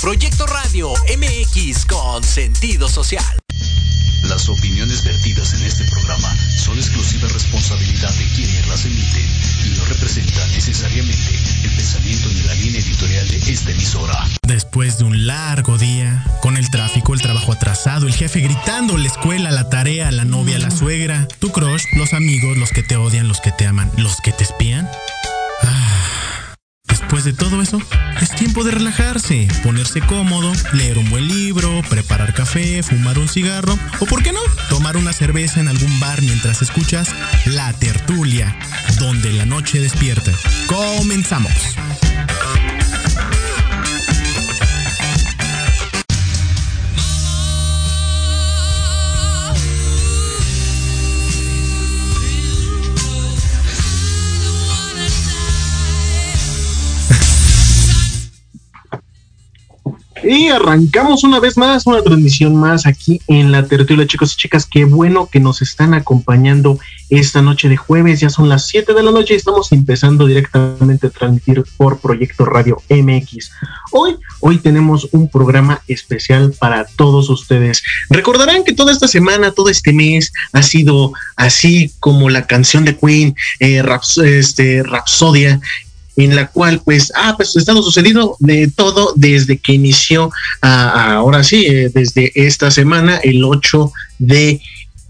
Proyecto Radio MX con sentido social. Las opiniones vertidas en este programa son exclusiva responsabilidad de quienes las emiten y no representan necesariamente el pensamiento ni la línea editorial de esta emisora. Después de un largo día, con el tráfico, el trabajo atrasado, el jefe gritando, la escuela, la tarea, la novia, la suegra, tu crush, los amigos, los que te odian, los que te aman, los que te espían. Después de todo eso, es tiempo de relajarse, ponerse cómodo, leer un buen libro, preparar café, fumar un cigarro o, ¿por qué no?, tomar una cerveza en algún bar mientras escuchas La Tertulia, donde la noche despierta. Comenzamos. Y arrancamos una vez más, una transmisión más aquí en la tertulia, chicos y chicas. Qué bueno que nos están acompañando esta noche de jueves. Ya son las 7 de la noche y estamos empezando directamente a transmitir por Proyecto Radio MX. Hoy, hoy tenemos un programa especial para todos ustedes. Recordarán que toda esta semana, todo este mes ha sido así como la canción de Queen, eh, este, Rapsodia, en la cual pues ha pues, estado sucediendo de todo desde que inició ahora sí, eh, desde esta semana, el 8 de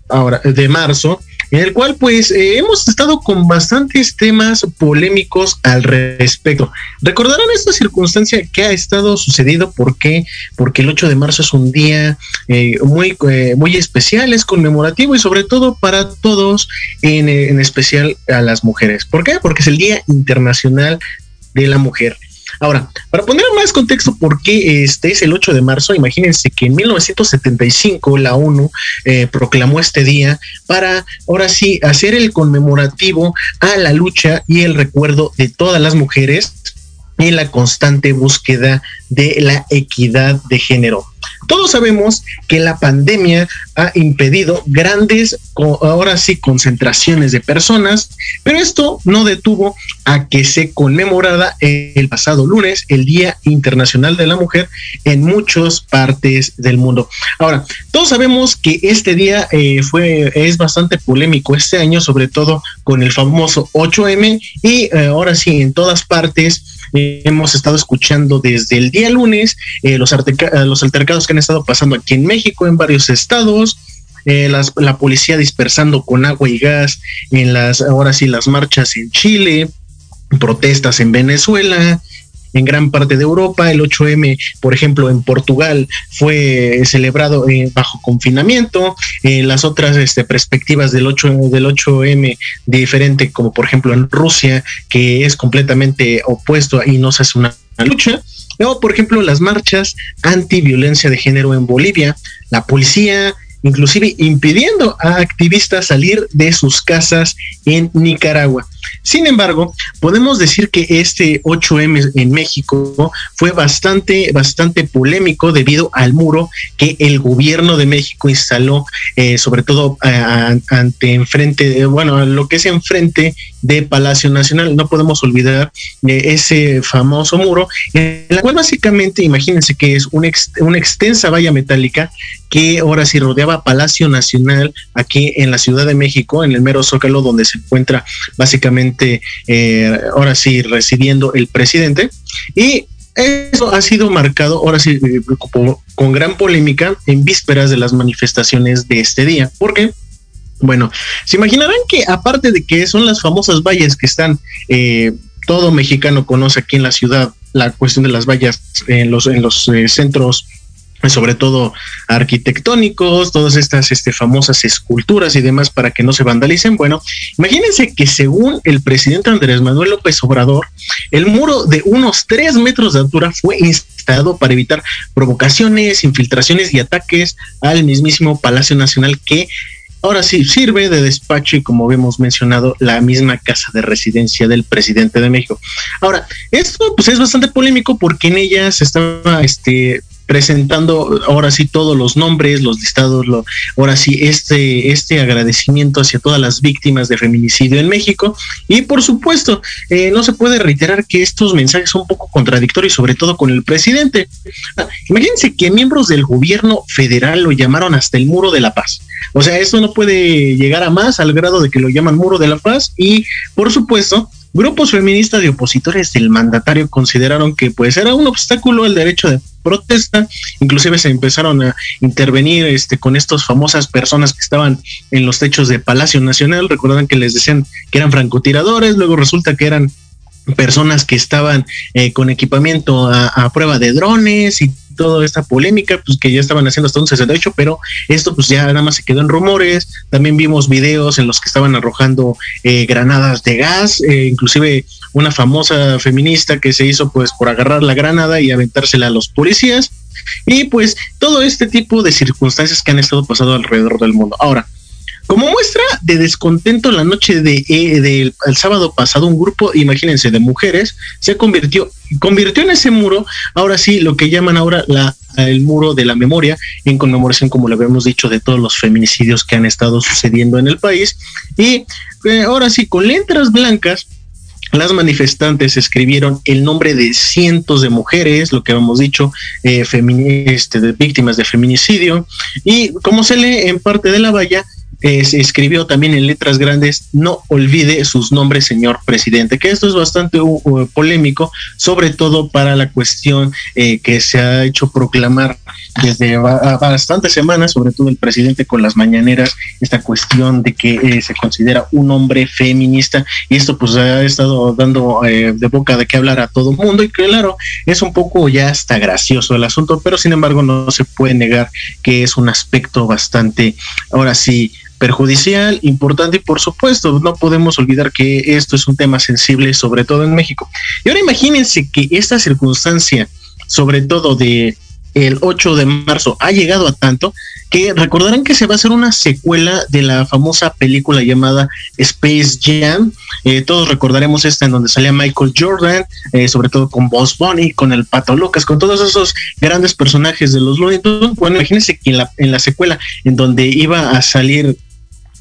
ahora de marzo, en el cual pues eh, hemos estado con bastantes temas polémicos al respecto. Recordarán esta circunstancia que ha estado sucedido, ¿por qué? Porque el 8 de marzo es un día eh, muy, eh, muy especial, es conmemorativo y sobre todo para todos, en, en especial a las mujeres. ¿Por qué? Porque es el Día Internacional de la Mujer. Ahora, para poner más contexto por qué este es el 8 de marzo, imagínense que en 1975 la ONU eh, proclamó este día para, ahora sí, hacer el conmemorativo a la lucha y el recuerdo de todas las mujeres en la constante búsqueda de la equidad de género. Todos sabemos que la pandemia ha impedido grandes, ahora sí, concentraciones de personas, pero esto no detuvo a que se conmemorara el pasado lunes el Día Internacional de la Mujer en muchas partes del mundo. Ahora, todos sabemos que este día eh, fue, es bastante polémico este año, sobre todo con el famoso 8M y eh, ahora sí, en todas partes eh, hemos estado escuchando desde el día lunes los, los altercados que han estado pasando aquí en México, en varios estados, eh, la policía dispersando con agua y gas en las, ahora sí, las marchas en Chile, protestas en Venezuela, en gran parte de Europa. El 8M, por ejemplo, en Portugal fue celebrado eh, bajo confinamiento. Eh, las otras este, perspectivas del 8, del 8M diferente, como por ejemplo en Rusia, que es completamente opuesto y no se hace una lucha. O, por ejemplo, las marchas anti-violencia de género en Bolivia, la policía inclusive impidiendo a activistas salir de sus casas en Nicaragua. Sin embargo, podemos decir que este 8M en México fue bastante, bastante polémico debido al muro que el gobierno de México instaló, eh, sobre todo ante enfrente, bueno, lo que es enfrente de Palacio Nacional. No podemos olvidar ese famoso muro, en la cual básicamente, imagínense que es una, una extensa valla metálica que ahora sí rodeaba Palacio Nacional aquí en la Ciudad de México, en el mero Zócalo, donde se encuentra básicamente eh, ahora sí residiendo el presidente. Y eso ha sido marcado ahora sí eh, con gran polémica en vísperas de las manifestaciones de este día. ¿Por qué? Bueno, se imaginarán que aparte de que son las famosas vallas que están, eh, todo mexicano conoce aquí en la ciudad la cuestión de las vallas en los, en los centros sobre todo arquitectónicos, todas estas este, famosas esculturas y demás para que no se vandalicen. Bueno, imagínense que según el presidente Andrés Manuel López Obrador, el muro de unos tres metros de altura fue instalado para evitar provocaciones, infiltraciones y ataques al mismísimo Palacio Nacional que ahora sí sirve de despacho y como hemos mencionado la misma casa de residencia del presidente de México. Ahora, esto pues es bastante polémico porque en ella se estaba este presentando ahora sí todos los nombres, los listados, lo, ahora sí este, este agradecimiento hacia todas las víctimas de feminicidio en México. Y por supuesto, eh, no se puede reiterar que estos mensajes son un poco contradictorios, sobre todo con el presidente. Ah, imagínense que miembros del gobierno federal lo llamaron hasta el muro de la paz. O sea, esto no puede llegar a más al grado de que lo llaman muro de la paz y, por supuesto, Grupos feministas y opositores del mandatario consideraron que pues era un obstáculo al derecho de protesta, inclusive se empezaron a intervenir este con estas famosas personas que estaban en los techos de Palacio Nacional, recuerdan que les decían que eran francotiradores, luego resulta que eran personas que estaban eh, con equipamiento a, prueba de drones y toda esta polémica, pues que ya estaban haciendo hasta un 68, pero esto pues ya nada más se quedó en rumores. También vimos videos en los que estaban arrojando eh, granadas de gas, eh, inclusive una famosa feminista que se hizo pues por agarrar la granada y aventársela a los policías. Y pues todo este tipo de circunstancias que han estado pasando alrededor del mundo. Ahora, como muestra de descontento la noche de, eh, del sábado pasado, un grupo, imagínense, de mujeres se convirtió, convirtió en ese muro, ahora sí, lo que llaman ahora la, el muro de la memoria, en conmemoración, como lo habíamos dicho, de todos los feminicidios que han estado sucediendo en el país. Y eh, ahora sí, con letras blancas, las manifestantes escribieron el nombre de cientos de mujeres, lo que hemos dicho, eh, este, de víctimas de feminicidio, y como se lee en parte de la valla, eh, se escribió también en letras grandes, no olvide sus nombres, señor presidente, que esto es bastante polémico, sobre todo para la cuestión eh, que se ha hecho proclamar desde bastantes semanas, sobre todo el presidente con las mañaneras, esta cuestión de que eh, se considera un hombre feminista y esto pues ha estado dando de boca de qué hablar a todo mundo y claro, es un poco ya hasta gracioso el asunto, pero sin embargo no se puede negar que es un aspecto bastante, ahora sí, perjudicial, importante y por supuesto no podemos olvidar que esto es un tema sensible, sobre todo en México. Y ahora imagínense que esta circunstancia, sobre todo de el 8 de marzo, ha llegado a tanto que recordarán que se va a hacer una secuela de la famosa película llamada Space Jam. Eh, todos recordaremos esta en donde salía Michael Jordan, eh, sobre todo con Boss Bunny, con el Pato Lucas, con todos esos grandes personajes de los Looney Tunes. Bueno, imagínense que en la, en la secuela, en donde iba a salir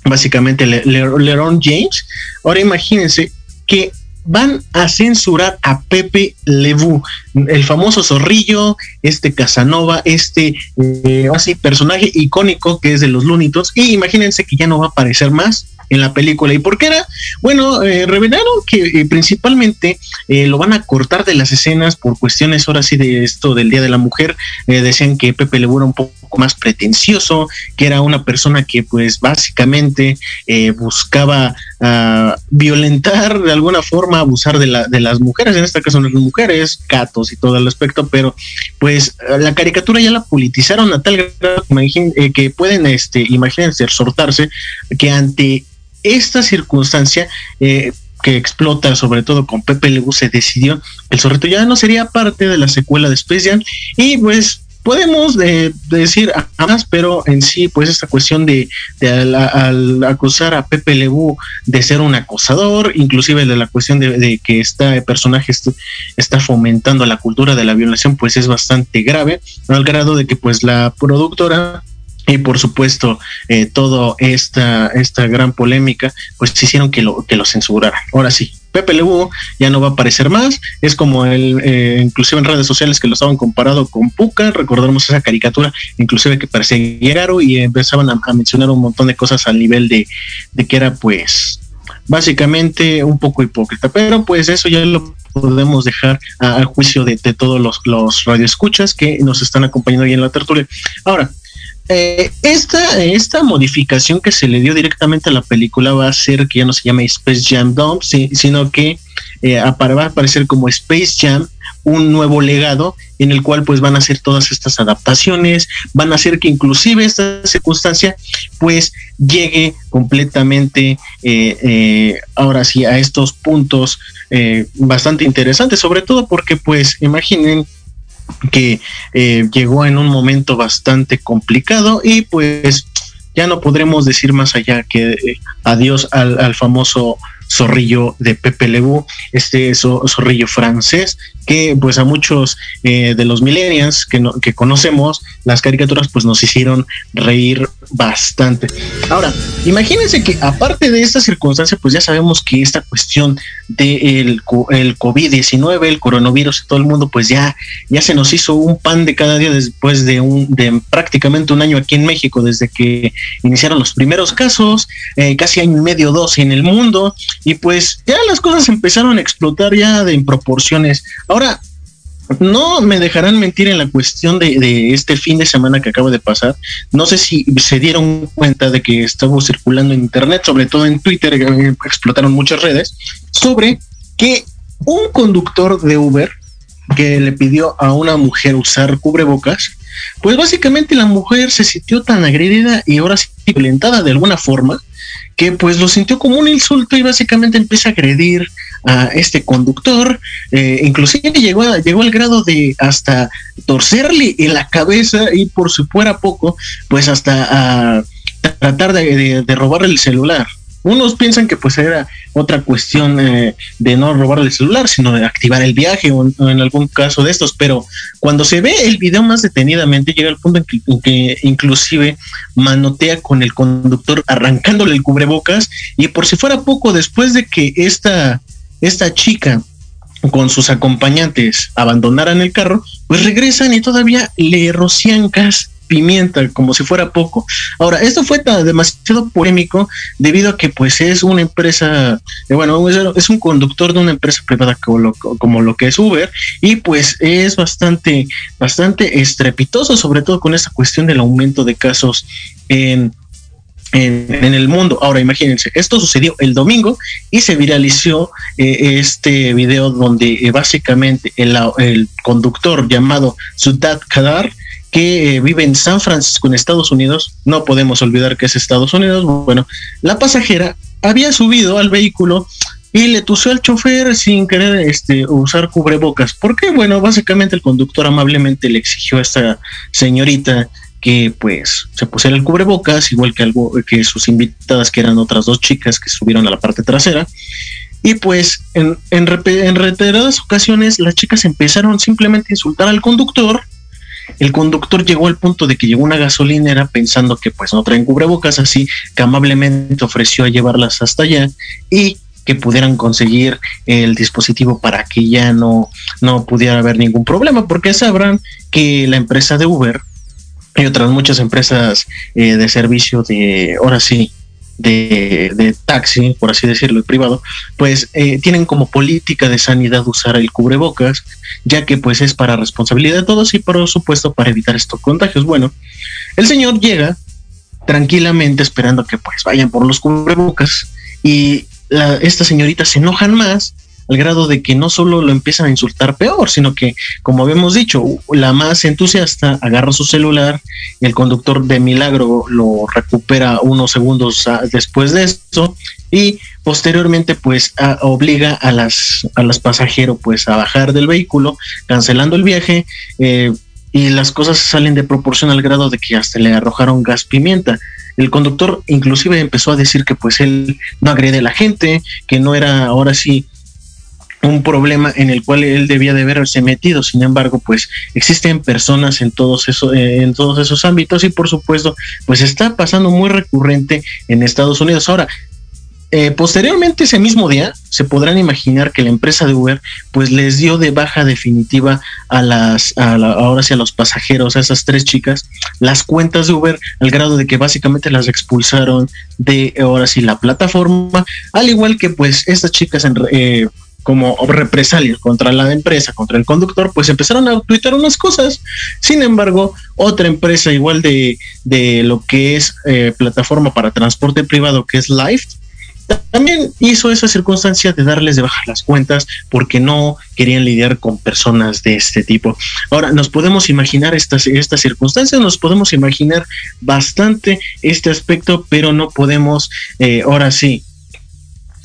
básicamente LeBron James. Ahora imagínense que van a censurar a Pepe Lebu, el famoso zorrillo, este Casanova, este eh, así personaje icónico que es de los Looney y imagínense que ya no va a aparecer más en la película. ¿Y por qué era? Bueno, eh, revelaron que eh, principalmente eh, lo van a cortar de las escenas por cuestiones ahora sí de esto del Día de la Mujer. decían que Pepe Le era un poco más pretencioso, que era una persona que pues básicamente buscaba ah, violentar de alguna forma, abusar de, la, de las mujeres, en este caso no las mujeres, gatos y todo el aspecto, pero pues la caricatura ya la politizaron a tal grado que pueden, este, imagínense, exhortarse que ante esta circunstancia eh, que explota, sobre todo con Pepe Lebu, se decidió el zorrito ya no sería parte de la secuela de Space Jam y pues podemos eh, decir más, pero en sí, pues esta cuestión de, al, acusar a Pepe Lebu de ser un acosador, inclusive de la cuestión de, que este personaje está fomentando la cultura de la violación, pues es bastante grave, al grado de que pues la productora y por supuesto eh, toda esta, esta gran polémica, pues hicieron que lo, que lo censuraran. Ahora sí, Pepe Lebu ya no va a aparecer más, es como el, eh, inclusive en redes sociales que lo estaban comparado con Puka, recordamos esa caricatura, inclusive que parecía Guerrero y empezaban a, mencionar un montón de cosas al nivel de, de que era pues básicamente un poco hipócrita, pero pues eso ya lo podemos dejar al juicio de, de, todos los, los radioescuchas que nos están acompañando ahí en la tertulia. Ahora, eh, esta, esta modificación que se le dio directamente a la película va a ser que ya no se llame Space Jam Dome, sino que eh, va a aparecer como Space Jam, un nuevo legado en el cual pues van a hacer todas estas adaptaciones, van a hacer que inclusive esta circunstancia pues llegue completamente eh, ahora sí a estos puntos bastante interesantes, sobre todo porque pues imaginen que eh, llegó en un momento bastante complicado y pues ya no podremos decir más allá que eh, adiós al, famoso zorrillo de Pepe Lebu, este zorrillo francés que pues a muchos eh, de los millennials que, que conocemos, las caricaturas pues nos hicieron reír bastante. Ahora, imagínense que aparte de esta circunstancia, pues ya sabemos que esta cuestión del de el COVID-19, el coronavirus, todo el mundo, pues ya, ya se nos hizo un pan de cada día después de un de prácticamente un año aquí en México, desde que iniciaron los primeros casos, eh, casi año y medio, dos en el mundo, y pues ya las cosas empezaron a explotar ya de proporciones. No me dejarán mentir en la cuestión de, este fin de semana que acaba de pasar. No sé si se dieron cuenta de que estuvo circulando en internet, sobre todo en Twitter, eh, explotaron muchas redes, sobre que un conductor de Uber que le pidió a una mujer usar cubrebocas, pues básicamente la mujer se sintió tan agredida y ahora sí violentada de alguna forma que pues lo sintió como un insulto y básicamente empieza a agredir a este conductor, eh, inclusive llegó, llegó al grado de hasta torcerle en la cabeza y por si fuera poco, pues hasta a tratar de robarle el celular. Unos piensan que pues era otra cuestión eh, de no robar el celular, sino de activar el viaje o, en algún caso de estos, pero cuando se ve el video más detenidamente llega al punto en que, inclusive manotea con el conductor arrancándole el cubrebocas y por si fuera poco después de que esta, esta chica con sus acompañantes abandonaran el carro, pues regresan y todavía le rocían gas pimienta como si fuera poco. Ahora, esto fue demasiado polémico debido a que pues es una empresa, eh, bueno, es un conductor de una empresa privada como lo, que es Uber y pues es bastante, bastante estrepitoso, sobre todo con esta cuestión del aumento de casos en, en, el mundo. Ahora imagínense, esto sucedió el domingo y se viralizó eh, este video donde eh, básicamente el, el, conductor llamado Sudat Kadar que eh, vive en San Francisco, en Estados Unidos, no podemos olvidar que es Estados Unidos, bueno, la pasajera había subido al vehículo y le tució al chofer sin querer este, usar cubrebocas. porque Bueno, básicamente el conductor amablemente le exigió a esta señorita que pues se pusiera el cubrebocas, igual que, algo, que sus invitadas, que eran otras dos chicas que subieron a la parte trasera. Y pues en, en reiteradas ocasiones las chicas empezaron simplemente a insultar al conductor el conductor llegó al punto de que llegó una gasolinera pensando que pues no traen cubrebocas, así que amablemente ofreció a llevarlas hasta allá y que pudieran conseguir el dispositivo para que ya no, no pudiera haber ningún problema, porque sabrán que la empresa de Uber y otras muchas empresas eh, de servicio de, ahora sí, de, taxi, por así decirlo, privado, pues eh, tienen como política de sanidad usar el cubrebocas, ya que pues es para responsabilidad de todos y por supuesto para evitar estos contagios. Bueno, el señor llega tranquilamente esperando que pues vayan por los cubrebocas y estas señoritas se enojan más al grado de que no solo lo empiezan a insultar peor, sino que, como habíamos dicho, la más entusiasta agarra su celular, el conductor de milagro lo recupera unos segundos ah, después de eso y posteriormente pues obliga a las a las pasajeros pues a bajar del vehículo cancelando el viaje eh, y las cosas salen de proporción al grado de que hasta le arrojaron gas pimienta. El conductor inclusive empezó a decir que pues él no agrede a la gente que no era ahora sí un problema en el cual él debía de haberse metido. Sin embargo, pues existen personas en todos esos, eh, en todos esos ámbitos y por supuesto, pues está pasando muy recurrente en Estados Unidos. Ahora, eh, posteriormente ese mismo día se podrán imaginar que la empresa de Uber pues les dio de baja definitiva a las a ahora sí a los pasajeros a esas tres chicas las cuentas de Uber al grado de que básicamente las expulsaron de ahora sí la plataforma al igual que pues estas chicas en, eh, como represalias contra la empresa, contra el conductor, pues empezaron a tuitar unas cosas. Sin embargo, otra empresa igual de, de lo que es eh, plataforma para transporte privado, que es Lyft, también hizo esa circunstancia de darles de bajar las cuentas porque no querían lidiar con personas de este tipo. Ahora, nos podemos imaginar estas, estas circunstancias, nos podemos imaginar bastante este aspecto, pero no podemos, eh, ahora sí,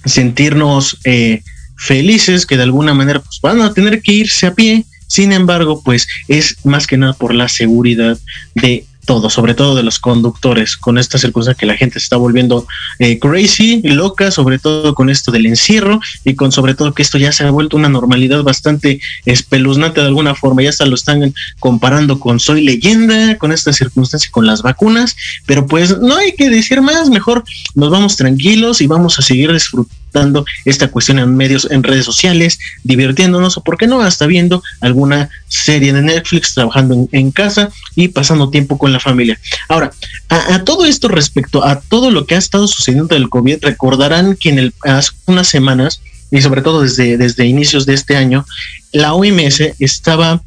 sentirnos... Eh, felices que de alguna manera pues, van a tener que irse a pie. Sin embargo, pues es más que nada por la seguridad de todo, sobre todo de los conductores, con esta circunstancia que la gente se está volviendo eh, crazy, loca, sobre todo con esto del encierro y con sobre todo que esto ya se ha vuelto una normalidad bastante espeluznante de alguna forma, ya hasta lo están comparando con Soy leyenda, con esta circunstancia, con las vacunas, pero pues no hay que decir más, mejor nos vamos tranquilos y vamos a seguir disfrutando esta cuestión en medios, en redes sociales, divirtiéndonos o, por qué no, hasta viendo alguna serie de Netflix, trabajando en, casa y pasando tiempo con la familia. Ahora, a, todo esto respecto a todo lo que ha estado sucediendo del COVID, recordarán que en el, hace unas semanas, y sobre todo desde, desde inicios de este año, la OMS estaba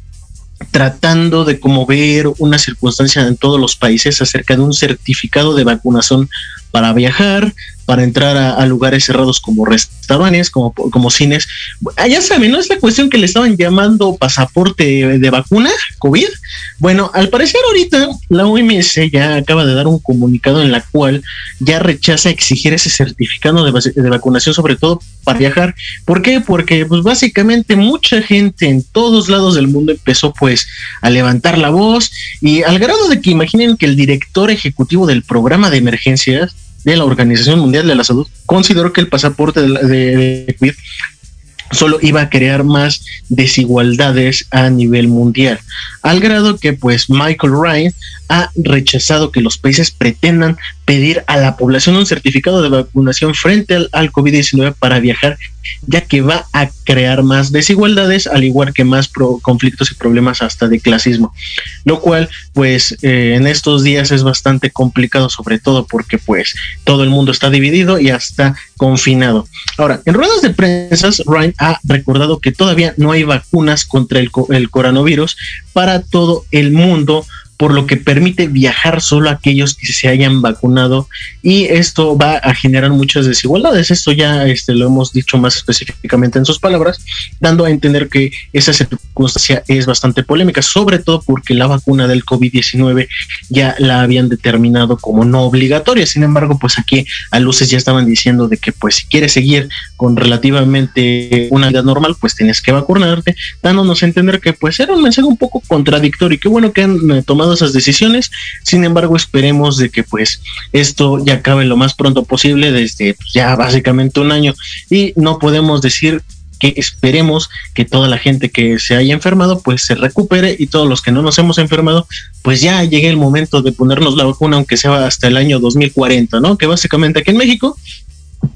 tratando de como ver una circunstancia en todos los países acerca de un certificado de vacunación para viajar, para entrar a, lugares cerrados como restaurantes, como, como cines. Ya saben, ¿no? Es la cuestión que le estaban llamando pasaporte de vacuna, COVID. Bueno, al parecer ahorita la OMS ya acaba de dar un comunicado en la cual ya rechaza exigir ese certificado de, de vacunación, sobre todo para viajar. ¿Por qué? Porque pues básicamente mucha gente en todos lados del mundo empezó pues a levantar la voz y al grado de que imaginen que el director ejecutivo del programa de emergencias de la Organización Mundial de la Salud consideró que el pasaporte de, de, COVID solo iba a crear más desigualdades a nivel mundial, al grado que pues Michael Ryan ha rechazado que los países pretendan pedir a la población un certificado de vacunación frente al, al COVID-19 para viajar ya que va a crear más desigualdades, al igual que más conflictos y problemas hasta de clasismo, lo cual pues eh, en estos días es bastante complicado, sobre todo porque pues todo el mundo está dividido y hasta confinado. Ahora, en ruedas de prensa, Ryan ha recordado que todavía no hay vacunas contra el, el coronavirus para todo el mundo por lo que permite viajar solo a aquellos que se hayan vacunado y esto va a generar muchas desigualdades. Esto ya este, lo hemos dicho más específicamente en sus palabras, dando a entender que esa circunstancia es bastante polémica, sobre todo porque la vacuna del COVID-19 ya la habían determinado como no obligatoria. Sin embargo, pues aquí a luces ya estaban diciendo de que pues si quieres seguir con relativamente una vida normal, pues tienes que vacunarte, dándonos a entender que pues era un mensaje un poco contradictorio y qué bueno que han eh, esas decisiones. Sin embargo, esperemos de que pues esto ya acabe lo más pronto posible desde pues, ya básicamente un año y no podemos decir que esperemos que toda la gente que se haya enfermado pues se recupere y todos los que no nos hemos enfermado pues ya llegue el momento de ponernos la vacuna aunque sea hasta el año 2040, ¿no? Que básicamente aquí en México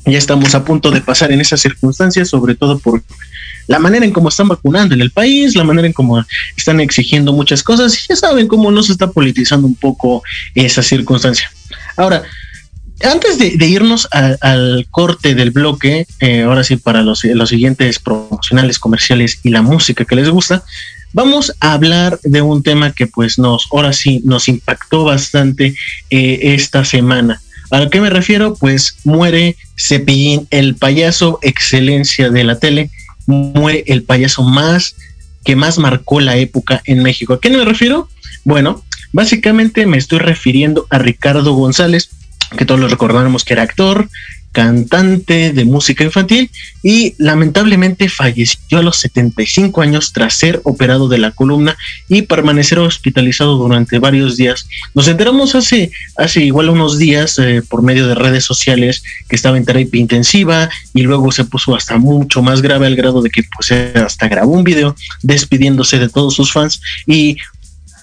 ya estamos a punto de pasar en esas circunstancias, sobre todo por la manera en cómo están vacunando en el país, la manera en cómo están exigiendo muchas cosas, y ya saben cómo no se está politizando un poco esa circunstancia. Ahora, antes de, irnos al corte del bloque, eh, ahora sí para los, los siguientes promocionales, comerciales y la música que les gusta, vamos a hablar de un tema que pues nos, ahora sí, nos impactó bastante eh, esta semana. ¿A qué me refiero? Pues muere Cepillín, el payaso excelencia de la tele, muere el payaso más que más marcó la época en México. ¿A qué me refiero? Bueno, básicamente me estoy refiriendo a Ricardo González, que todos lo recordamos que era actor, cantante de música infantil y lamentablemente falleció a los 75 años tras ser operado de la columna y permanecer hospitalizado durante varios días. Nos enteramos hace, hace igual unos días eh, por medio de redes sociales que estaba en terapia intensiva y luego se puso hasta mucho más grave al grado de que pues hasta grabó un video despidiéndose de todos sus fans y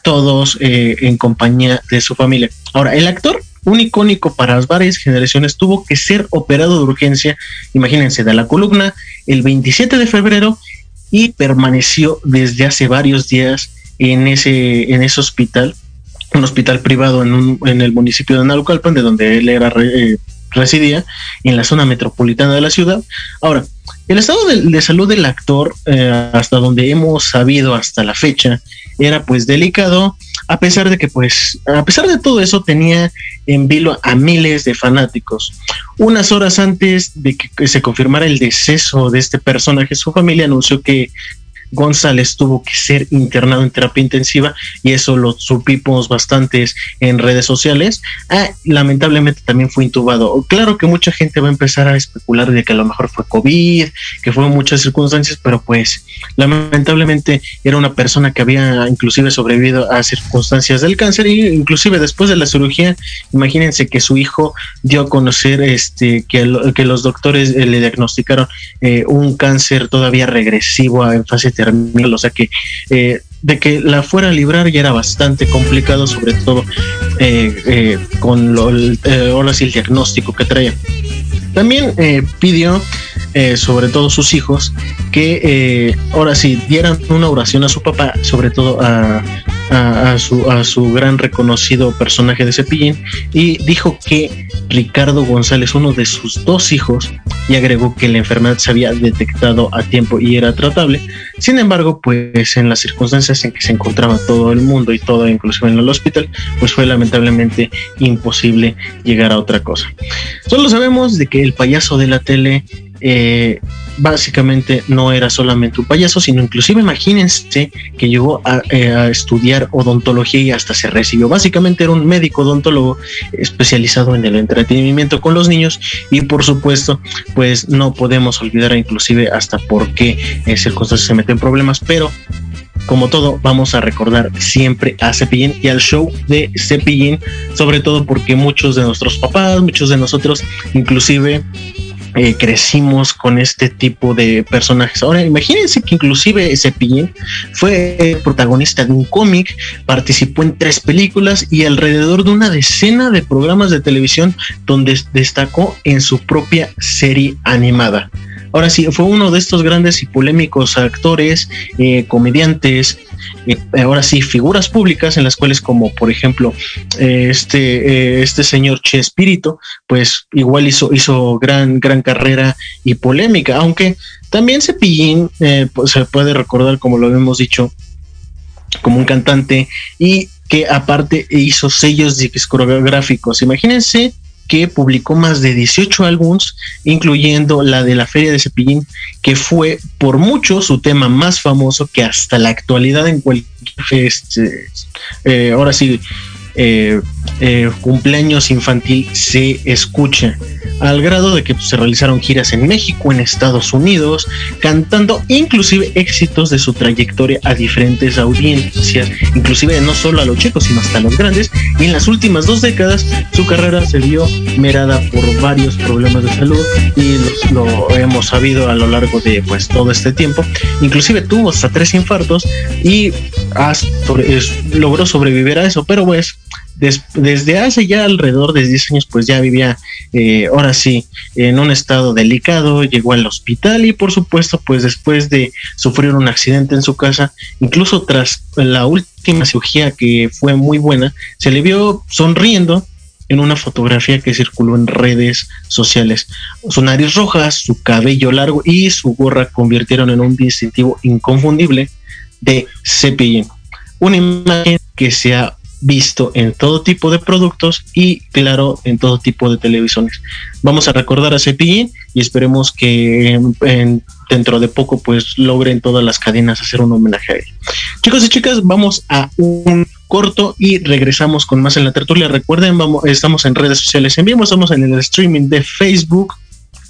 todos eh, en compañía de su familia. Ahora, el actor un icónico para varias generaciones, tuvo que ser operado de urgencia, imagínense, de la columna el 27 de febrero y permaneció desde hace varios días en ese, en ese hospital, un hospital privado en, un, en el municipio de Naucalpan, de donde él era eh, residía, en la zona metropolitana de la ciudad. Ahora, el estado de, salud del actor, eh, hasta donde hemos sabido hasta la fecha, era pues delicado, a pesar de que pues, a pesar de todo eso, tenía en vilo a miles de fanáticos. Unas horas antes de que se confirmara el deceso de este personaje, su familia anunció que González tuvo que ser internado en terapia intensiva y eso lo supimos bastantes en redes sociales. Ah, lamentablemente también fue intubado. Claro que mucha gente va a empezar a especular de que a lo mejor fue COVID, que fue muchas circunstancias, pero pues lamentablemente era una persona que había inclusive sobrevivido a circunstancias del cáncer y inclusive después de la cirugía, imagínense que su hijo dio a conocer este que, que los doctores eh, le diagnosticaron eh, un cáncer todavía regresivo en fase terminal, o sea que eh, de que la fuera a librar ya era bastante complicado, sobre todo con lo, ahora el diagnóstico que traía. También pidió, sobre todo sus hijos, que ahora sí dieran una oración a su papá, sobre todo a, a, su, a su gran reconocido personaje de Cepillín y dijo que Ricardo González, uno de sus dos hijos, y agregó que la enfermedad se había detectado a tiempo y era tratable. Sin embargo, pues en las circunstancias en que se encontraba todo el mundo y todo, inclusive en el hospital, pues fue lamentablemente imposible llegar a otra cosa. Solo sabemos de que el payaso de la tele eh, básicamente no era solamente un payaso, sino inclusive imagínense que llegó eh, a, estudiar odontología y hasta se recibió. Básicamente era un médico odontólogo especializado en el entretenimiento con los niños y por supuesto pues no podemos olvidar inclusive hasta por qué en circunstancias se meten problemas, pero como todo, vamos a recordar siempre a Cepillín y al show de Cepillín, sobre todo porque muchos de nuestros papás, muchos de nosotros, inclusive eh, crecimos con este tipo de personajes. Ahora, imagínense que inclusive Cepillín fue protagonista de un cómic, participó en tres películas y alrededor de una decena de programas de televisión donde destacó en su propia serie animada. Ahora sí, fue uno de estos grandes y polémicos actores, eh, comediantes, eh, ahora sí, figuras públicas en las cuales como por ejemplo eh, este, este señor Chespirito, pues igual hizo, hizo gran, gran carrera y polémica, aunque también Cepillín pues, se puede recordar, como lo habíamos dicho, como un cantante y que aparte hizo sellos discográficos. Imagínense que publicó más de 18 álbums, incluyendo la de la Feria de Cepillín, que fue por mucho su tema más famoso que hasta la actualidad en cualquier este, eh, ahora sí eh, eh, cumpleaños infantil se escucha, al grado de que pues, se realizaron giras en México, en Estados Unidos, cantando inclusive éxitos de su trayectoria a diferentes audiencias, inclusive no solo a los chicos, sino hasta a los grandes, y en las últimas dos décadas su carrera se vio merada por varios problemas de salud y lo hemos sabido a lo largo de pues todo este tiempo, inclusive tuvo hasta tres infartos y logró sobrevivir a eso, pero pues desde hace ya alrededor de 10 años, pues ya vivía, eh, ahora sí, en un estado delicado, llegó al hospital y por supuesto, pues después de sufrir un accidente en su casa, incluso tras la última cirugía que fue muy buena, se le vio sonriendo en una fotografía que circuló en redes sociales. Su nariz roja, su cabello largo y su gorra convirtieron en un distintivo inconfundible de Cepillín. Una imagen que se ha visto en todo tipo de productos y claro en todo tipo de televisiones. Vamos a recordar a Cepillín y esperemos que dentro de poco pues logren todas las cadenas hacer un homenaje a él. Chicos y chicas, vamos a un corto y regresamos con más en la tertulia. Recuerden, vamos, estamos en redes sociales en vivo, estamos en el streaming de Facebook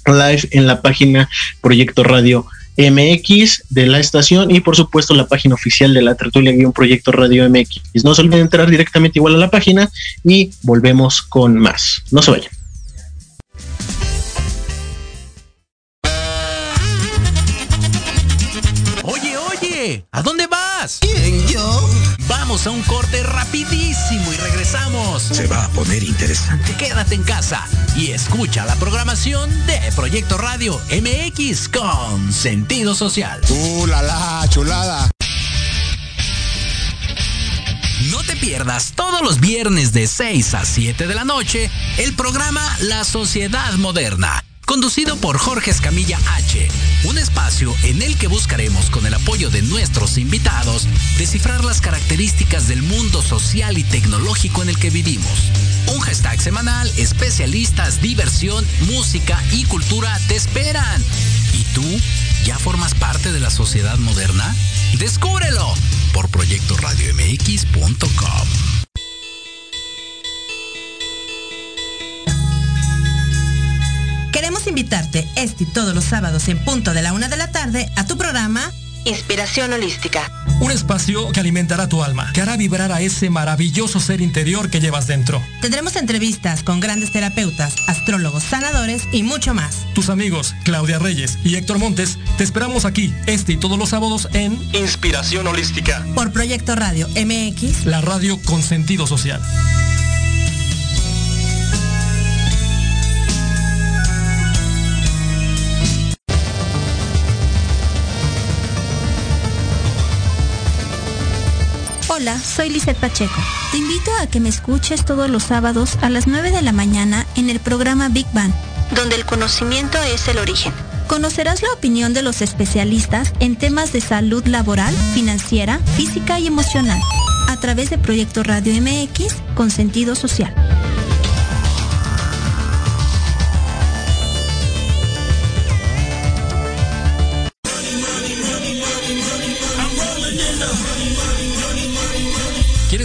Live en la página Proyecto Radio MX de la estación y por supuesto la página oficial de la tertulia guion proyecto radio MX. No se olviden entrar directamente igual a la página y volvemos con más. No se vayan. Oye, oye, ¿a dónde vas? ¿Quién, yo? Vamos a un corte rapidísimo y regresamos. Se va a poner interesante. Quédate en casa y escucha la programación de Proyecto Radio MX con sentido social. ¡Uh, la, la chulada! No te pierdas todos los viernes de 6 a 7 de la noche el programa La Sociedad Moderna conducido por Jorge Escamilla H, un espacio en el que buscaremos con el apoyo de nuestros invitados descifrar las características del mundo social y tecnológico en el que vivimos. Un hashtag semanal, especialistas, diversión, música y cultura te esperan. ¿Y tú? ¿Ya formas parte de la sociedad moderna? ¡Descúbrelo! Por proyectoradiomx.com. invitarte este y todos los sábados en punto de la una de la tarde a tu programa Inspiración Holística. Un espacio que alimentará tu alma, que hará vibrar a ese maravilloso ser interior que llevas dentro. Tendremos entrevistas con grandes terapeutas, astrólogos, sanadores y mucho más. Tus amigos Claudia Reyes y Héctor Montes te esperamos aquí este y todos los sábados en Inspiración Holística. Por Proyecto Radio MX. La radio con sentido social. Hola, soy Lizeth Pacheco. Te invito a que me escuches todos los sábados a las 9 de la mañana en el programa Big Bang, donde el conocimiento es el origen. Conocerás la opinión de los especialistas en temas de salud laboral, financiera, física y emocional, a través de Proyecto Radio MX con sentido social.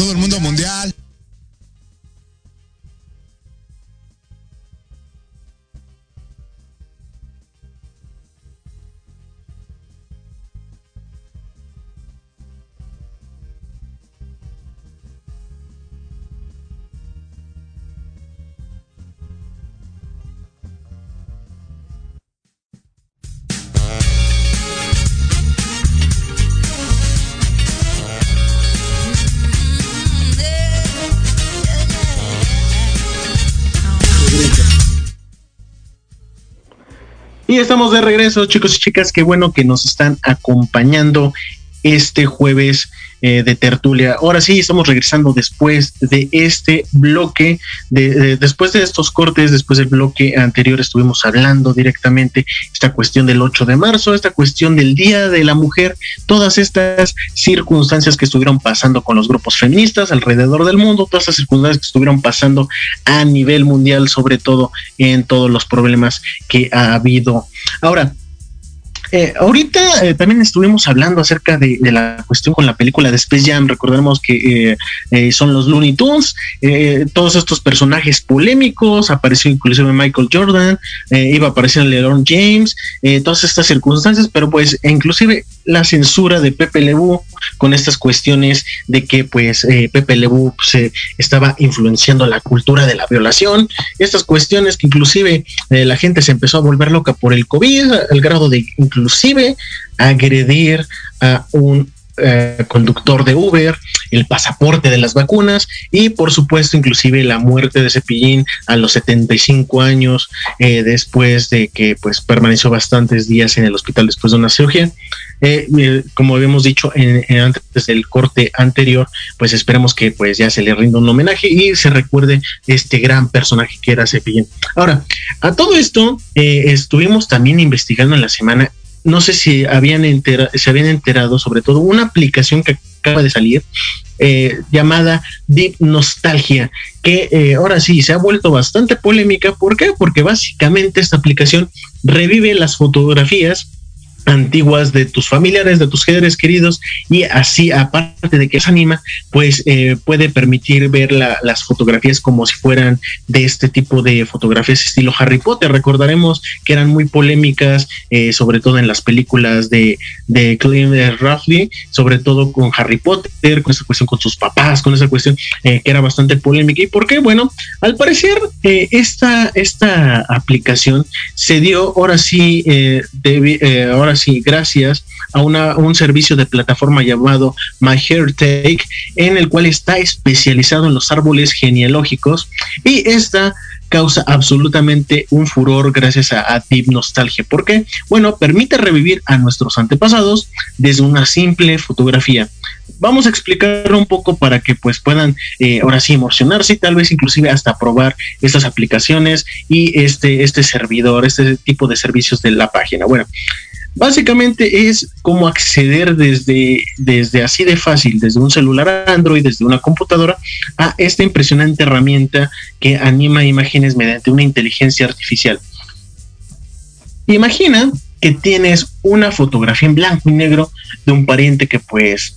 todo el mundo mundial. Y estamos de regreso, chicos y chicas. Qué bueno que nos están acompañando este jueves eh, de tertulia. Ahora sí, estamos regresando después de este bloque, de, después de estos cortes, después del bloque anterior estuvimos hablando directamente esta cuestión del 8 de marzo, esta cuestión del Día de la Mujer, todas estas circunstancias que estuvieron pasando con los grupos feministas alrededor del mundo, todas estas circunstancias que estuvieron pasando a nivel mundial, sobre todo en todos los problemas que ha habido. Ahora, eh, ahorita eh, también estuvimos hablando acerca de, la cuestión con la película de Space Jam. Recordemos que eh, son los Looney Tunes, todos estos personajes polémicos. Apareció inclusive Michael Jordan, iba a aparecer LeBron James, todas estas circunstancias, pero pues inclusive la censura de Pepe Lebu con estas cuestiones de que pues Pepe Lebu se estaba influenciando la cultura de la violación, estas cuestiones que inclusive la gente se empezó a volver loca por el COVID, al grado de inclusive agredir a un eh, conductor de Uber, el pasaporte de las vacunas y por supuesto inclusive la muerte de Cepillín a los 75 años eh, después de que pues permaneció bastantes días en el hospital después de una cirugía. Eh, como habíamos dicho en, antes del corte anterior, pues esperemos que pues ya se le rinda un homenaje y se recuerde este gran personaje que era Cepillín. Ahora, a todo esto estuvimos también investigando en la semana no sé si habían se habían enterado, sobre todo una aplicación que acaba de salir, eh, llamada Deep Nostalgia, que eh, ahora sí se ha vuelto bastante polémica. ¿Por qué? Porque básicamente esta aplicación revive las fotografías antiguas de tus familiares, de tus seres queridos y así aparte de que se anima, pues eh, puede permitir ver las fotografías como si fueran de este tipo de fotografías estilo Harry Potter. Recordaremos que eran muy polémicas, eh, sobre todo en las películas de, de Clint Ruffley, sobre todo con Harry Potter, con esa cuestión con sus papás, con esa cuestión eh, que era bastante polémica. ¿Y por qué? Bueno, al parecer esta, esta aplicación se dio ahora sí, ahora sí, gracias a un servicio de plataforma llamado My Take, en el cual está especializado en los árboles genealógicos y esta causa absolutamente un furor gracias a, Deep Nostalgia. ¿Por qué? Bueno, permite revivir a nuestros antepasados desde una simple fotografía. Vamos a explicarlo un poco para que pues puedan eh, ahora sí emocionarse y tal vez inclusive hasta probar estas aplicaciones y este, este servidor, este tipo de servicios de la página. Bueno, Básicamente es como acceder desde, desde así de fácil, desde un celular Android, desde una computadora, a esta impresionante herramienta que anima imágenes mediante una inteligencia artificial. Imagina que tienes una fotografía en blanco y negro de un pariente que pues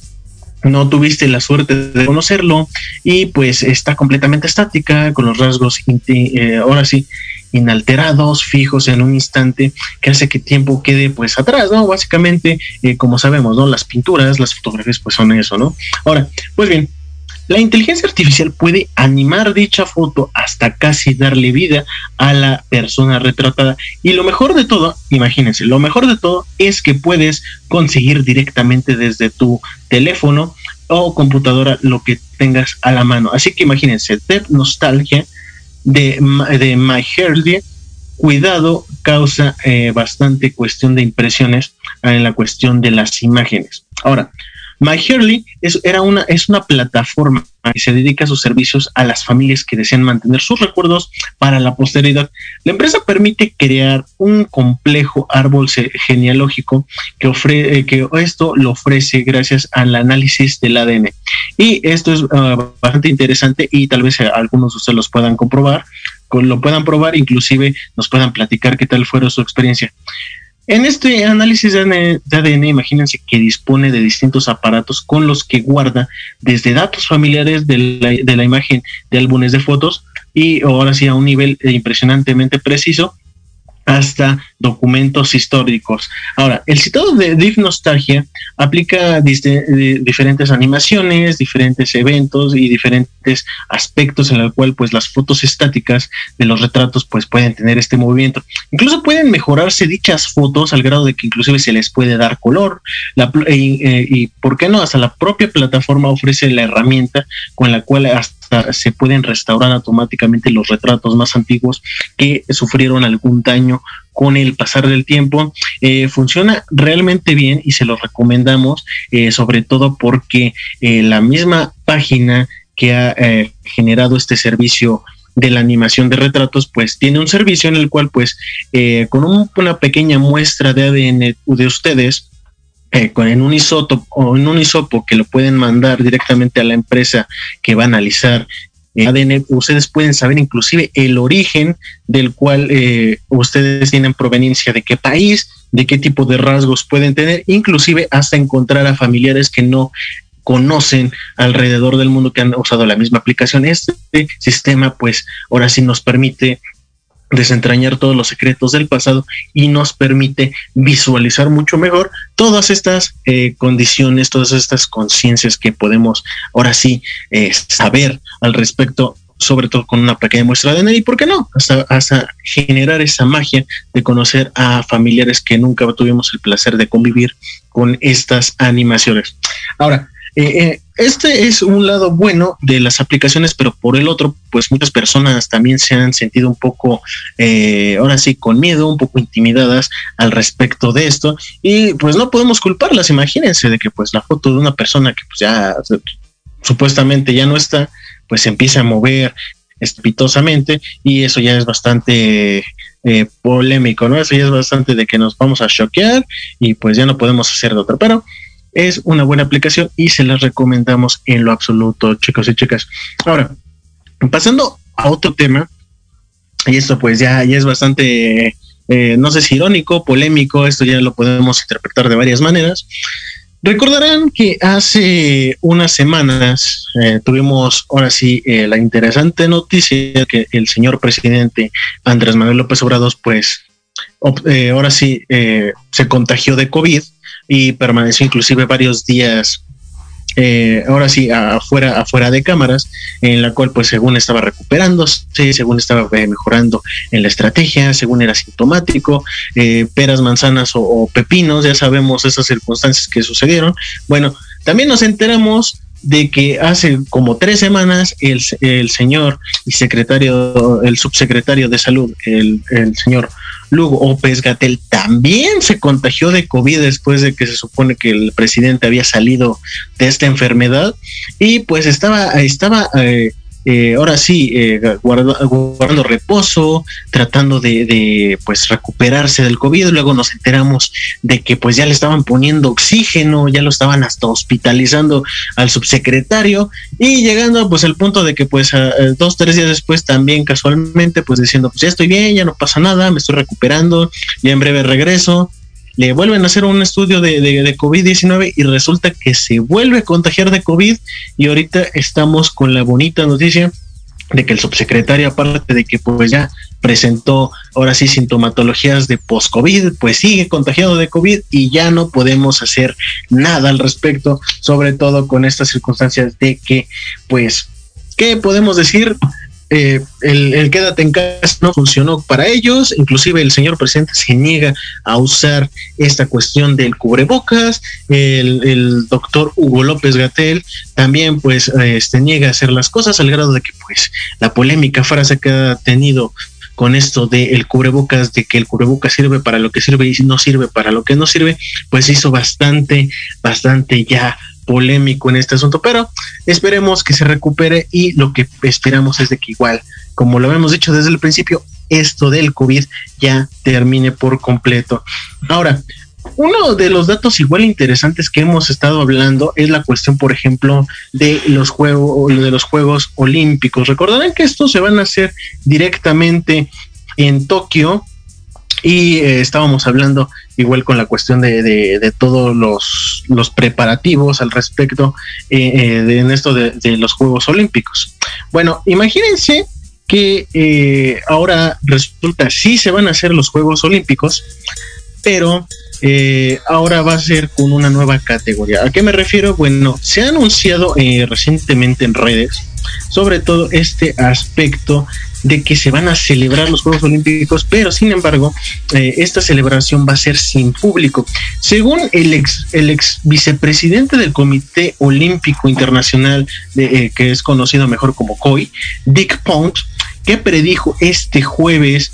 no tuviste la suerte de conocerlo y pues está completamente estática con los rasgos eh, ahora sí inalterados, fijos en un instante, que hace que tiempo quede pues atrás, ¿no? Básicamente, eh, como sabemos, ¿no? Las pinturas, las fotografías pues son eso, ¿no? Ahora, pues bien, la inteligencia artificial puede animar dicha foto hasta casi darle vida a la persona retratada. Y lo mejor de todo, imagínense, lo mejor de todo es que puedes conseguir directamente desde tu teléfono o computadora lo que tengas a la mano. Así que imagínense, Nostalgia de, de My cuidado causa eh, bastante cuestión de impresiones en la cuestión de las imágenes. Ahora, My es, era una, es una plataforma que se dedica a sus servicios a las familias que desean mantener sus recuerdos para la posteridad. La empresa permite crear un complejo árbol genealógico que, ofrece, eh, que esto lo ofrece gracias al análisis del ADN. Y esto es ah, bastante interesante y tal vez algunos de ustedes los puedan comprobar, lo puedan probar, inclusive nos puedan platicar qué tal fue su experiencia. En este análisis de ADN, imagínense que dispone de distintos aparatos con los que guarda desde datos familiares de la, de la imagen de álbumes de fotos y ahora sí a un nivel impresionantemente preciso hasta documentos históricos. Ahora, el citado de Deep Nostalgia aplica diferentes animaciones, diferentes eventos y diferentes aspectos en los cual pues las fotos estáticas de los retratos pues pueden tener este movimiento. Incluso pueden mejorarse dichas fotos al grado de que inclusive se les puede dar color y, eh, y por qué no hasta la propia plataforma ofrece la herramienta con la cual hasta se pueden restaurar automáticamente los retratos más antiguos que sufrieron algún daño con el pasar del tiempo. Eh, funciona realmente bien y se lo recomendamos, eh, sobre todo porque eh, la misma página que ha generado este servicio de la animación de retratos, pues tiene un servicio en el cual, pues, con una pequeña muestra de ADN de ustedes, con en un isótopo o en un isopo que lo pueden mandar directamente a la empresa que va a analizar ADN, ustedes pueden saber inclusive el origen del cual eh, ustedes tienen proveniencia, de qué país, de qué tipo de rasgos pueden tener, inclusive hasta encontrar a familiares que no conocen alrededor del mundo que han usado la misma aplicación. Este sistema, pues, ahora sí nos permite desentrañar todos los secretos del pasado y nos permite visualizar mucho mejor todas estas eh, condiciones, todas estas conciencias que podemos ahora sí eh, saber al respecto sobre todo con una pequeña muestra de ADN y por qué no, hasta, hasta generar esa magia de conocer a familiares que nunca tuvimos el placer de convivir con estas animaciones. Ahora, eh, este es un lado bueno de las aplicaciones, pero por el otro, pues muchas personas también se han sentido un poco, eh, ahora sí, con miedo, un poco intimidadas al respecto de esto. Y pues no podemos culparlas, imagínense de que pues la foto de una persona que pues ya supuestamente ya no está, pues se empieza a mover estrepitosamente y eso ya es bastante eh, polémico, ¿no? Eso ya es bastante de que nos vamos a choquear y pues ya no podemos hacer de otra. Pero es una buena aplicación y se las recomendamos en lo absoluto, chicos y chicas. Ahora, pasando a otro tema, y esto pues ya, ya es bastante, eh, no sé si irónico, polémico, esto ya lo podemos interpretar de varias maneras. Recordarán que hace unas semanas eh, tuvimos ahora sí eh, la interesante noticia que el señor presidente Andrés Manuel López Obrador pues ahora sí se contagió de COVID y permaneció inclusive varios días eh, ahora sí, afuera, afuera de cámaras, en la cual pues según estaba recuperándose, según estaba eh, mejorando en la estrategia, según era sintomático, eh, peras, manzanas o, pepinos, ya sabemos esas circunstancias que sucedieron. Bueno, también nos enteramos de que hace como tres semanas el, el señor y secretario, el subsecretario de salud, el, el señor Luego, López Gatel también se contagió de COVID después de que se supone que el presidente había salido de esta enfermedad. Y pues estaba, estaba eh, eh, ahora sí, eh, guardando reposo, tratando de, pues recuperarse del COVID. Luego nos enteramos de que pues ya le estaban poniendo oxígeno, ya lo estaban hasta hospitalizando al subsecretario y llegando pues al punto de que pues dos, tres días después también casualmente pues diciendo pues ya estoy bien, ya no pasa nada, me estoy recuperando, ya en breve regreso le vuelven a hacer un estudio de, de, COVID-19 y resulta que se vuelve a contagiar de COVID y ahorita estamos con la bonita noticia de que el subsecretario, aparte de que pues ya presentó ahora sí sintomatologías de post-COVID, pues sigue contagiado de COVID y ya no podemos hacer nada al respecto, sobre todo con estas circunstancias de que pues, ¿qué podemos decir? Eh, el, quédate en casa no funcionó para ellos, inclusive el señor presidente se niega a usar esta cuestión del cubrebocas, el, doctor Hugo López Gatel también pues este, niega a hacer las cosas al grado de que pues la polémica frase que ha tenido con esto de el cubrebocas, de que el cubrebocas sirve para lo que sirve y no sirve para lo que no sirve, pues hizo bastante, bastante ya polémico en este asunto, pero esperemos que se recupere y lo que esperamos es de que igual, como lo hemos dicho desde el principio, esto del COVID ya termine por completo. Ahora, uno de los datos igual interesantes que hemos estado hablando es la cuestión, por ejemplo, de los juegos de los Juegos Olímpicos. Recordarán que estos se van a hacer directamente en Tokio y eh, estábamos hablando igual con la cuestión de, de, todos los, los, preparativos al respecto eh, eh, en esto de, los Juegos Olímpicos. Bueno, imagínense que ahora resulta sí se van a hacer los Juegos Olímpicos, pero ahora va a ser con una nueva categoría. ¿A qué me refiero? Bueno, se ha anunciado recientemente en redes sobre todo este aspecto de que se van a celebrar los Juegos Olímpicos, pero sin embargo, eh, esta celebración va a ser sin público. Según el ex, el ex vicepresidente del Comité Olímpico Internacional, de, eh, que es conocido mejor como COI, Dick Pont, que predijo este jueves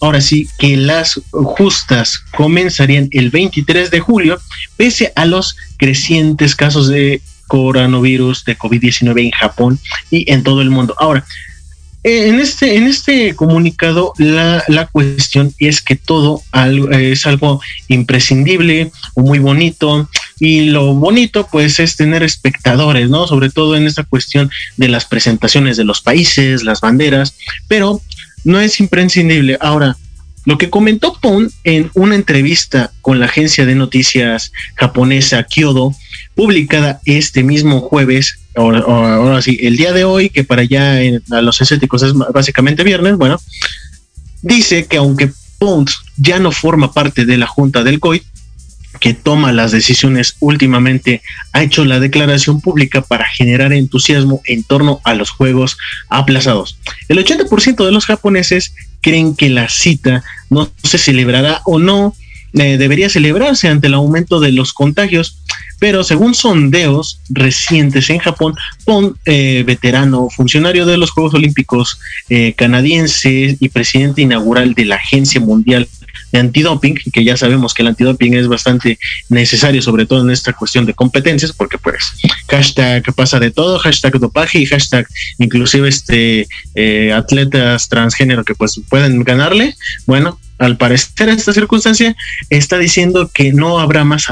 ahora sí que las justas comenzarían el 23 de julio, pese a los crecientes casos de coronavirus, de COVID-19 en Japón y en todo el mundo. Ahora, en este, en este comunicado, la, la cuestión es que todo es algo imprescindible o muy bonito. Y lo bonito, pues, es tener espectadores, ¿no? Sobre todo en esta cuestión de las presentaciones de los países, las banderas, pero no es imprescindible. Ahora, lo que comentó Pon en una entrevista con la agencia de noticias japonesa Kyodo, publicada este mismo jueves, ahora, sí, el día de hoy, que para allá a los escépticos es básicamente viernes, bueno, dice que aunque Pons ya no forma parte de la junta del COI, que toma las decisiones últimamente, ha hecho la declaración pública para generar entusiasmo en torno a los juegos aplazados. El 80% de los japoneses creen que la cita no se celebrará o no eh, debería celebrarse ante el aumento de los contagios, pero según sondeos recientes en Japón, Pon, eh, veterano, funcionario de los Juegos Olímpicos eh, canadiense y presidente inaugural de la Agencia Mundial de antidoping, que ya sabemos que el antidoping es bastante necesario, sobre todo en esta cuestión de competencias, porque pues hashtag pasa de todo, hashtag dopaje y hashtag inclusive este atletas transgénero que pues pueden ganarle. Bueno, al parecer esta circunstancia está diciendo que no habrá más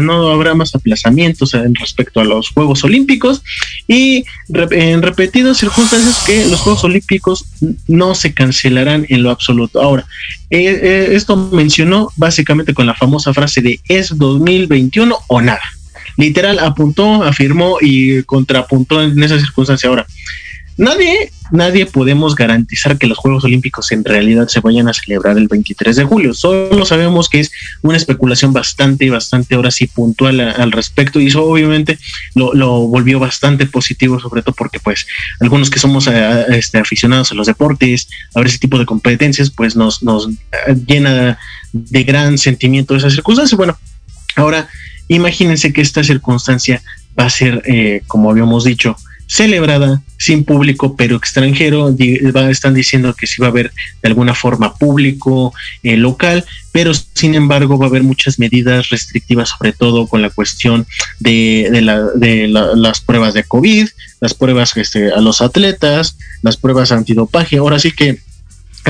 no habrá más aplazamientos en respecto a los Juegos Olímpicos y en repetidas circunstancias que los Juegos Olímpicos no se cancelarán en lo absoluto. Ahora, eh, eh, esto mencionó básicamente con la famosa frase de es 2021 o nada. Literal apuntó, afirmó y contrapuntó en esa circunstancia. Ahora, Nadie, nadie podemos garantizar que los Juegos Olímpicos en realidad se vayan a celebrar el 23 de julio. Solo sabemos que es una especulación bastante, bastante ahora sí puntual al respecto y eso obviamente lo, volvió bastante positivo, sobre todo porque pues algunos que somos eh, este, aficionados a los deportes, a ver ese tipo de competencias, pues nos, nos eh, llena de gran sentimiento esa circunstancia. Bueno, ahora imagínense que esta circunstancia va a ser, eh, como habíamos dicho, celebrada sin público pero extranjero. Están diciendo que sí va a haber de alguna forma público eh, local, pero sin embargo va a haber muchas medidas restrictivas, sobre todo con la cuestión de, de, las pruebas de COVID, las pruebas este, a los atletas, las pruebas antidopaje. Ahora sí que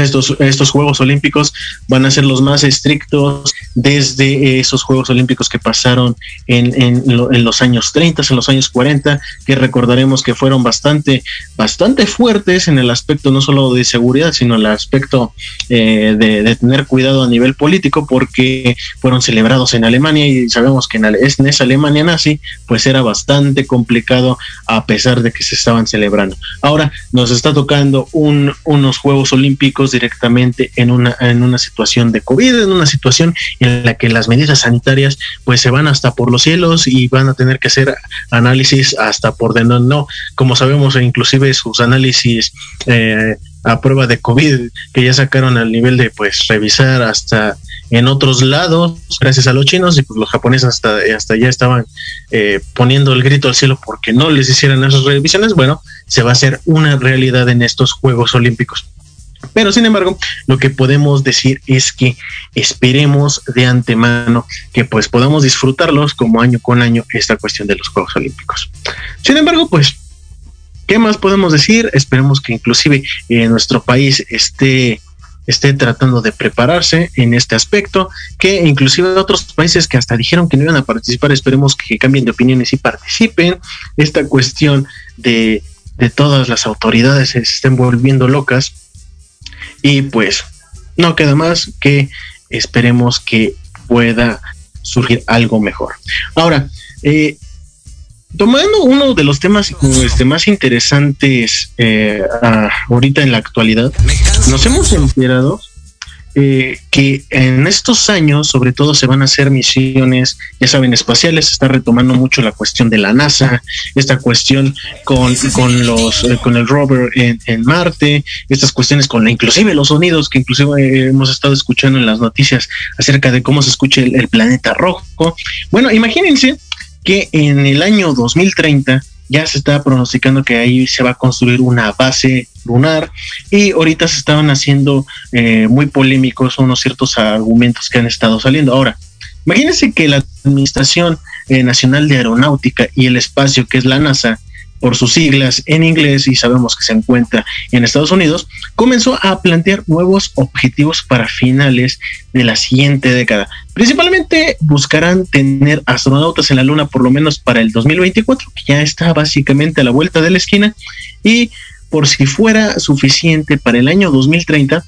estos, estos Juegos Olímpicos van a ser los más estrictos desde esos Juegos Olímpicos que pasaron en, en, los años 30, en los años 40, que recordaremos que fueron bastante, bastante fuertes en el aspecto no solo de seguridad, sino el aspecto eh, de, tener cuidado a nivel político, porque fueron celebrados en Alemania y sabemos que en, en esa Alemania nazi, pues era bastante complicado a pesar de que se estaban celebrando. Ahora nos está tocando un, unos Juegos Olímpicos directamente en una, en una situación de COVID, en una situación en la que las medidas sanitarias pues se van hasta por los cielos y van a tener que hacer análisis hasta por de no, no como sabemos, inclusive sus análisis eh, a prueba de COVID que ya sacaron al nivel de pues revisar hasta en otros lados, gracias a los chinos y pues los japoneses hasta, hasta ya estaban eh, poniendo el grito al cielo porque no les hicieran esas revisiones, bueno, se va a hacer una realidad en estos Juegos Olímpicos. Pero sin embargo, lo que podemos decir es que esperemos de antemano que pues podamos disfrutarlos como año con año esta cuestión de los Juegos Olímpicos. Sin embargo, pues, ¿qué más podemos decir? Esperemos que inclusive en nuestro país esté esté tratando de prepararse en este aspecto, que inclusive otros países que hasta dijeron que no iban a participar, esperemos que cambien de opiniones y participen. Esta cuestión de, de todas las autoridades se estén volviendo locas y pues no queda más que esperemos que pueda surgir algo mejor. Ahora, eh, tomando uno de los temas este, más interesantes eh, ahorita en la actualidad, nos hemos enterado eh, que en estos años, sobre todo, se van a hacer misiones, ya saben, espaciales. Se está retomando mucho la cuestión de la NASA, esta cuestión con, con los, eh, con el rover en, Marte, estas cuestiones con la, inclusive los sonidos que inclusive hemos estado escuchando en las noticias acerca de cómo se escucha el, el planeta rojo. Bueno, imagínense que en el año 2030 ya se está pronosticando que ahí se va a construir una base lunar y ahorita se estaban haciendo eh, muy polémicos unos ciertos argumentos que han estado saliendo. Ahora, imagínense que la Administración eh, Nacional de Aeronáutica y el Espacio, que es la NASA, por sus siglas en inglés y sabemos que se encuentra en Estados Unidos, comenzó a plantear nuevos objetivos para finales de la siguiente década. Principalmente buscarán tener astronautas en la Luna por lo menos para el 2024, que ya está básicamente a la vuelta de la esquina, y por si fuera suficiente para el año 2030,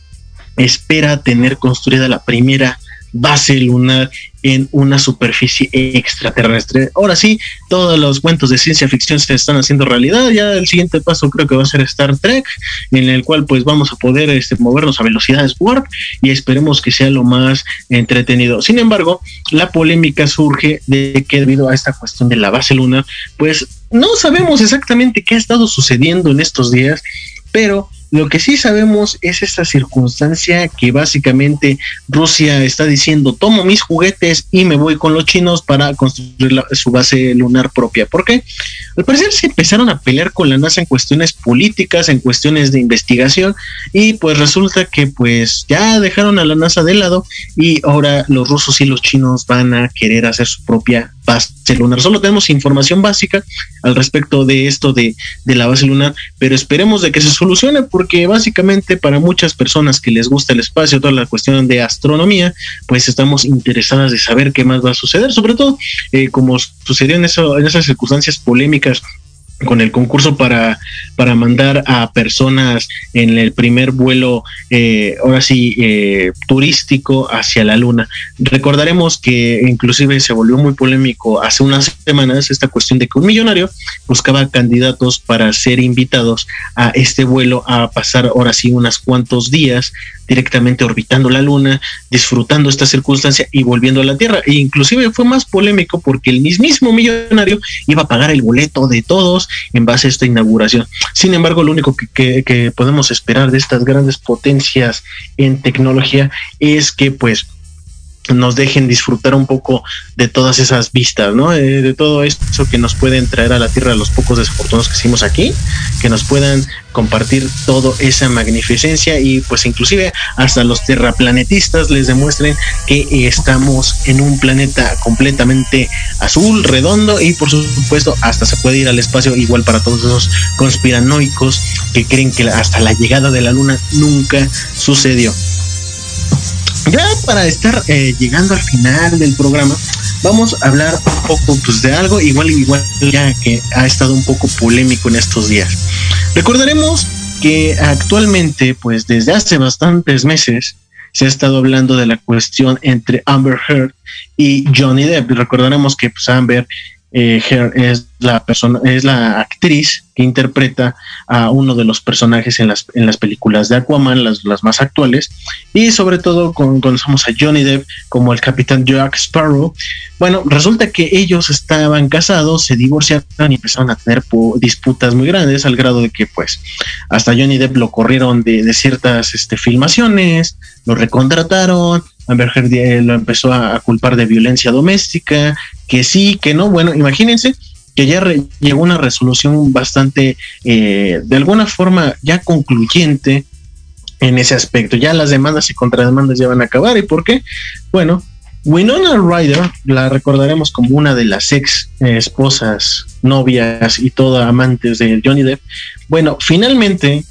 espera tener construida la primera base lunar en una superficie extraterrestre. Ahora sí, todos los cuentos de ciencia ficción se están haciendo realidad. Ya el siguiente paso creo que va a ser Star Trek, en el cual pues vamos a poder este, movernos a velocidades warp y esperemos que sea lo más entretenido. Sin embargo, la polémica surge de que debido a esta cuestión de la base lunar, pues no sabemos exactamente qué ha estado sucediendo en estos días, pero lo que sí sabemos es esta circunstancia que básicamente Rusia está diciendo, tomo mis juguetes y me voy con los chinos para construir su base lunar propia. ¿Por qué? Al parecer se empezaron a pelear con la NASA en cuestiones políticas, en cuestiones de investigación y pues resulta que pues ya dejaron a la NASA de lado y ahora los rusos y los chinos van a querer hacer su propia base lunar. Solo tenemos información básica al respecto de esto de, de la base lunar, pero esperemos de que se solucione porque básicamente para muchas personas que les gusta el espacio, toda la cuestión de astronomía, pues estamos interesadas de saber qué más va a suceder, sobre todo eh, como sucedió en, eso, en esas circunstancias polémicas con el concurso para, para mandar a personas en el primer vuelo, eh, ahora sí, eh, turístico hacia la Luna. Recordaremos que inclusive se volvió muy polémico hace unas semanas esta cuestión de que un millonario buscaba candidatos para ser invitados a este vuelo a pasar ahora sí unos cuantos días directamente orbitando la Luna, disfrutando esta circunstancia y volviendo a la Tierra. E inclusive fue más polémico porque el mismísimo millonario iba a pagar el boleto de todos en base a esta inauguración. Sin embargo, lo único que, que podemos esperar de estas grandes potencias en tecnología es que pues nos dejen disfrutar un poco de todas esas vistas, ¿no? Eh, de todo eso que nos pueden traer a la Tierra los pocos desafortunados que hicimos aquí, que nos puedan compartir toda esa magnificencia y pues inclusive hasta los terraplanetistas les demuestren que estamos en un planeta completamente azul, redondo y por supuesto hasta se puede ir al espacio igual para todos esos conspiranoicos que creen que hasta la llegada de la luna nunca sucedió ya para estar eh, llegando al final del programa, vamos a hablar un poco pues, de algo igual igual ya que ha estado un poco polémico en estos días. Recordaremos que actualmente, pues desde hace bastantes meses, se ha estado hablando de la cuestión entre Amber Heard y Johnny Depp. Recordaremos que pues, Amber eh, es la persona, es la actriz que interpreta a uno de los personajes en las, en las películas de Aquaman, las, las más actuales, y sobre todo con, conocemos a Johnny Depp como el capitán Jack Sparrow. Bueno, resulta que ellos estaban casados, se divorciaron y empezaron a tener disputas muy grandes, al grado de que pues hasta Johnny Depp lo corrieron de, de ciertas este, filmaciones, lo recontrataron, Amber Heard eh, lo empezó a, culpar de violencia doméstica, que sí, que no. Bueno, imagínense que ya llegó una resolución bastante, eh, de alguna forma, ya concluyente en ese aspecto. Ya las demandas y contrademandas ya van a acabar. ¿Y por qué? Bueno, Winona Ryder la recordaremos como una de las ex eh, esposas, novias y todo amantes de Johnny Depp. Bueno, finalmente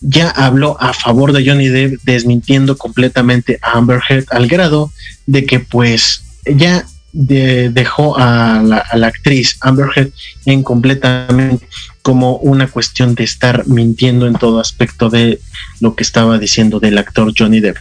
ya habló a favor de Johnny Depp, desmintiendo completamente a Amber Heard al grado de que pues ya dejó a la, actriz Amber Heard en completamente como una cuestión de estar mintiendo en todo aspecto de lo que estaba diciendo del actor Johnny Depp.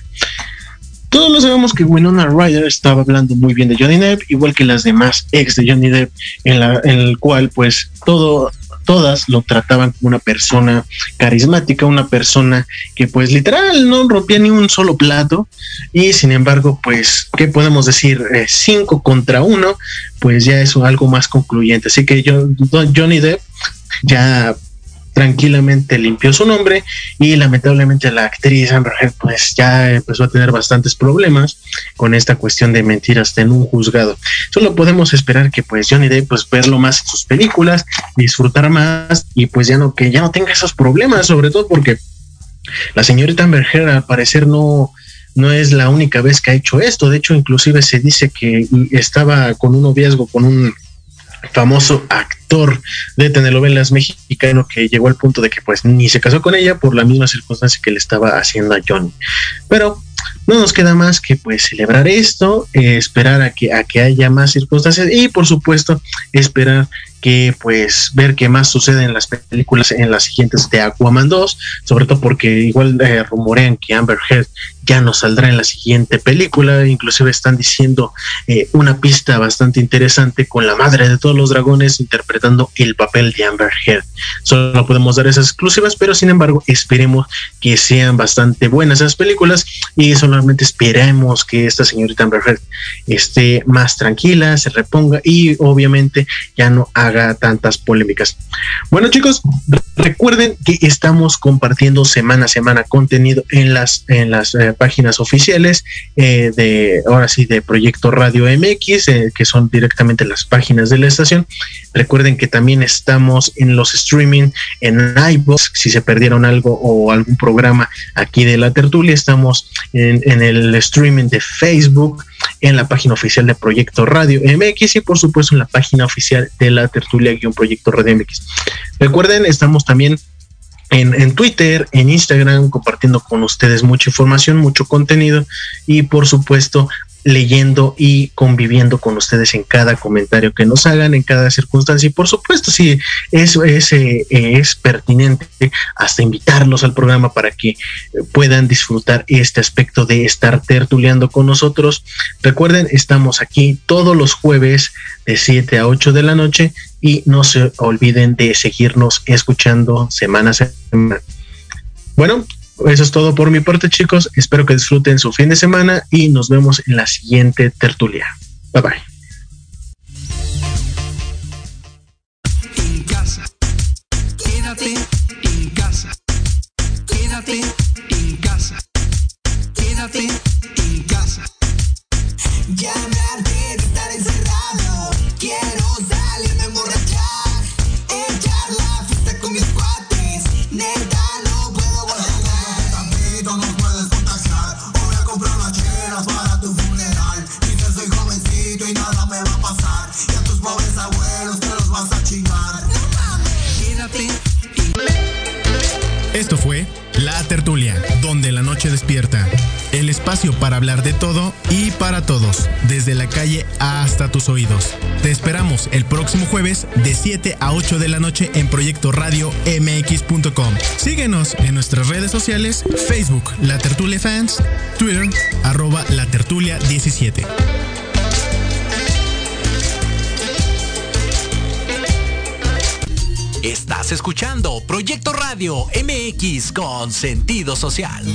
Todos lo sabemos que Winona Ryder estaba hablando muy bien de Johnny Depp, igual que las demás ex de Johnny Depp, en, la, en el cual pues todo todas lo trataban como una persona carismática, una persona que pues literal no rompía ni un solo plato y sin embargo pues, ¿qué podemos decir? Eh, cinco contra uno, pues ya es algo más concluyente. Así que yo, Johnny Depp ya tranquilamente limpió su nombre y lamentablemente la actriz Amber pues ya empezó a tener bastantes problemas con esta cuestión de mentir hasta en un juzgado. Solo podemos esperar que pues Johnny Depp pues verlo más en sus películas, disfrutar más y pues ya no que ya no tenga esos problemas, sobre todo porque la señorita Amber Heard al parecer no no es la única vez que ha hecho esto, de hecho inclusive se dice que estaba con un noviazgo con un famoso actor de telenovelas mexicano que llegó al punto de que pues ni se casó con ella por la misma circunstancia que le estaba haciendo a Johnny. Pero no nos queda más que pues celebrar esto, eh, esperar a que, a que haya más circunstancias y por supuesto esperar que pues ver qué más sucede en las películas en las siguientes de Aquaman 2, sobre todo porque igual eh, rumorean que Amber Heard ya no saldrá en la siguiente película, inclusive están diciendo eh, una pista bastante interesante con la madre de todos los dragones interpretando el papel de Amber Heard. Solo podemos dar esas exclusivas, pero sin embargo esperemos que sean bastante buenas esas películas y solamente esperemos que esta señorita Amber Heard esté más tranquila, se reponga y obviamente ya no haga tantas polémicas. Bueno chicos, recuerden que estamos compartiendo semana a semana contenido en las, en las eh, páginas oficiales eh, de, ahora sí, de Proyecto Radio MX, eh, que son directamente las páginas de la estación. Recuerden que también estamos en los streaming en iVoox, si se perdieron algo o algún programa aquí de la tertulia, estamos en, en el streaming de Facebook, en la página oficial de Proyecto Radio MX y por supuesto en la página oficial de la tertulia-proyecto Radio MX. Recuerden, estamos también en, en, Twitter, en Instagram, compartiendo con ustedes mucha información, mucho contenido y por supuesto leyendo y conviviendo con ustedes en cada comentario que nos hagan, en cada circunstancia. Y por supuesto, si eso es, eh, es pertinente, hasta invitarlos al programa para que puedan disfrutar este aspecto de estar tertuleando con nosotros. Recuerden, estamos aquí todos los jueves de 7 a 8 de la noche y no se olviden de seguirnos escuchando semana a semana. Bueno, eso es todo por mi parte, chicos. Espero que disfruten su fin de semana y nos vemos en la siguiente tertulia. Bye bye. El espacio para hablar de todo y para todos, desde la calle hasta tus oídos. Te esperamos el próximo jueves de 7 a 8 de la noche en Proyecto Radio MX.com. Síguenos en nuestras redes sociales, Facebook La Tertulia Fans, Twitter arroba La Tertulia 17. Estás escuchando Proyecto Radio MX con sentido social.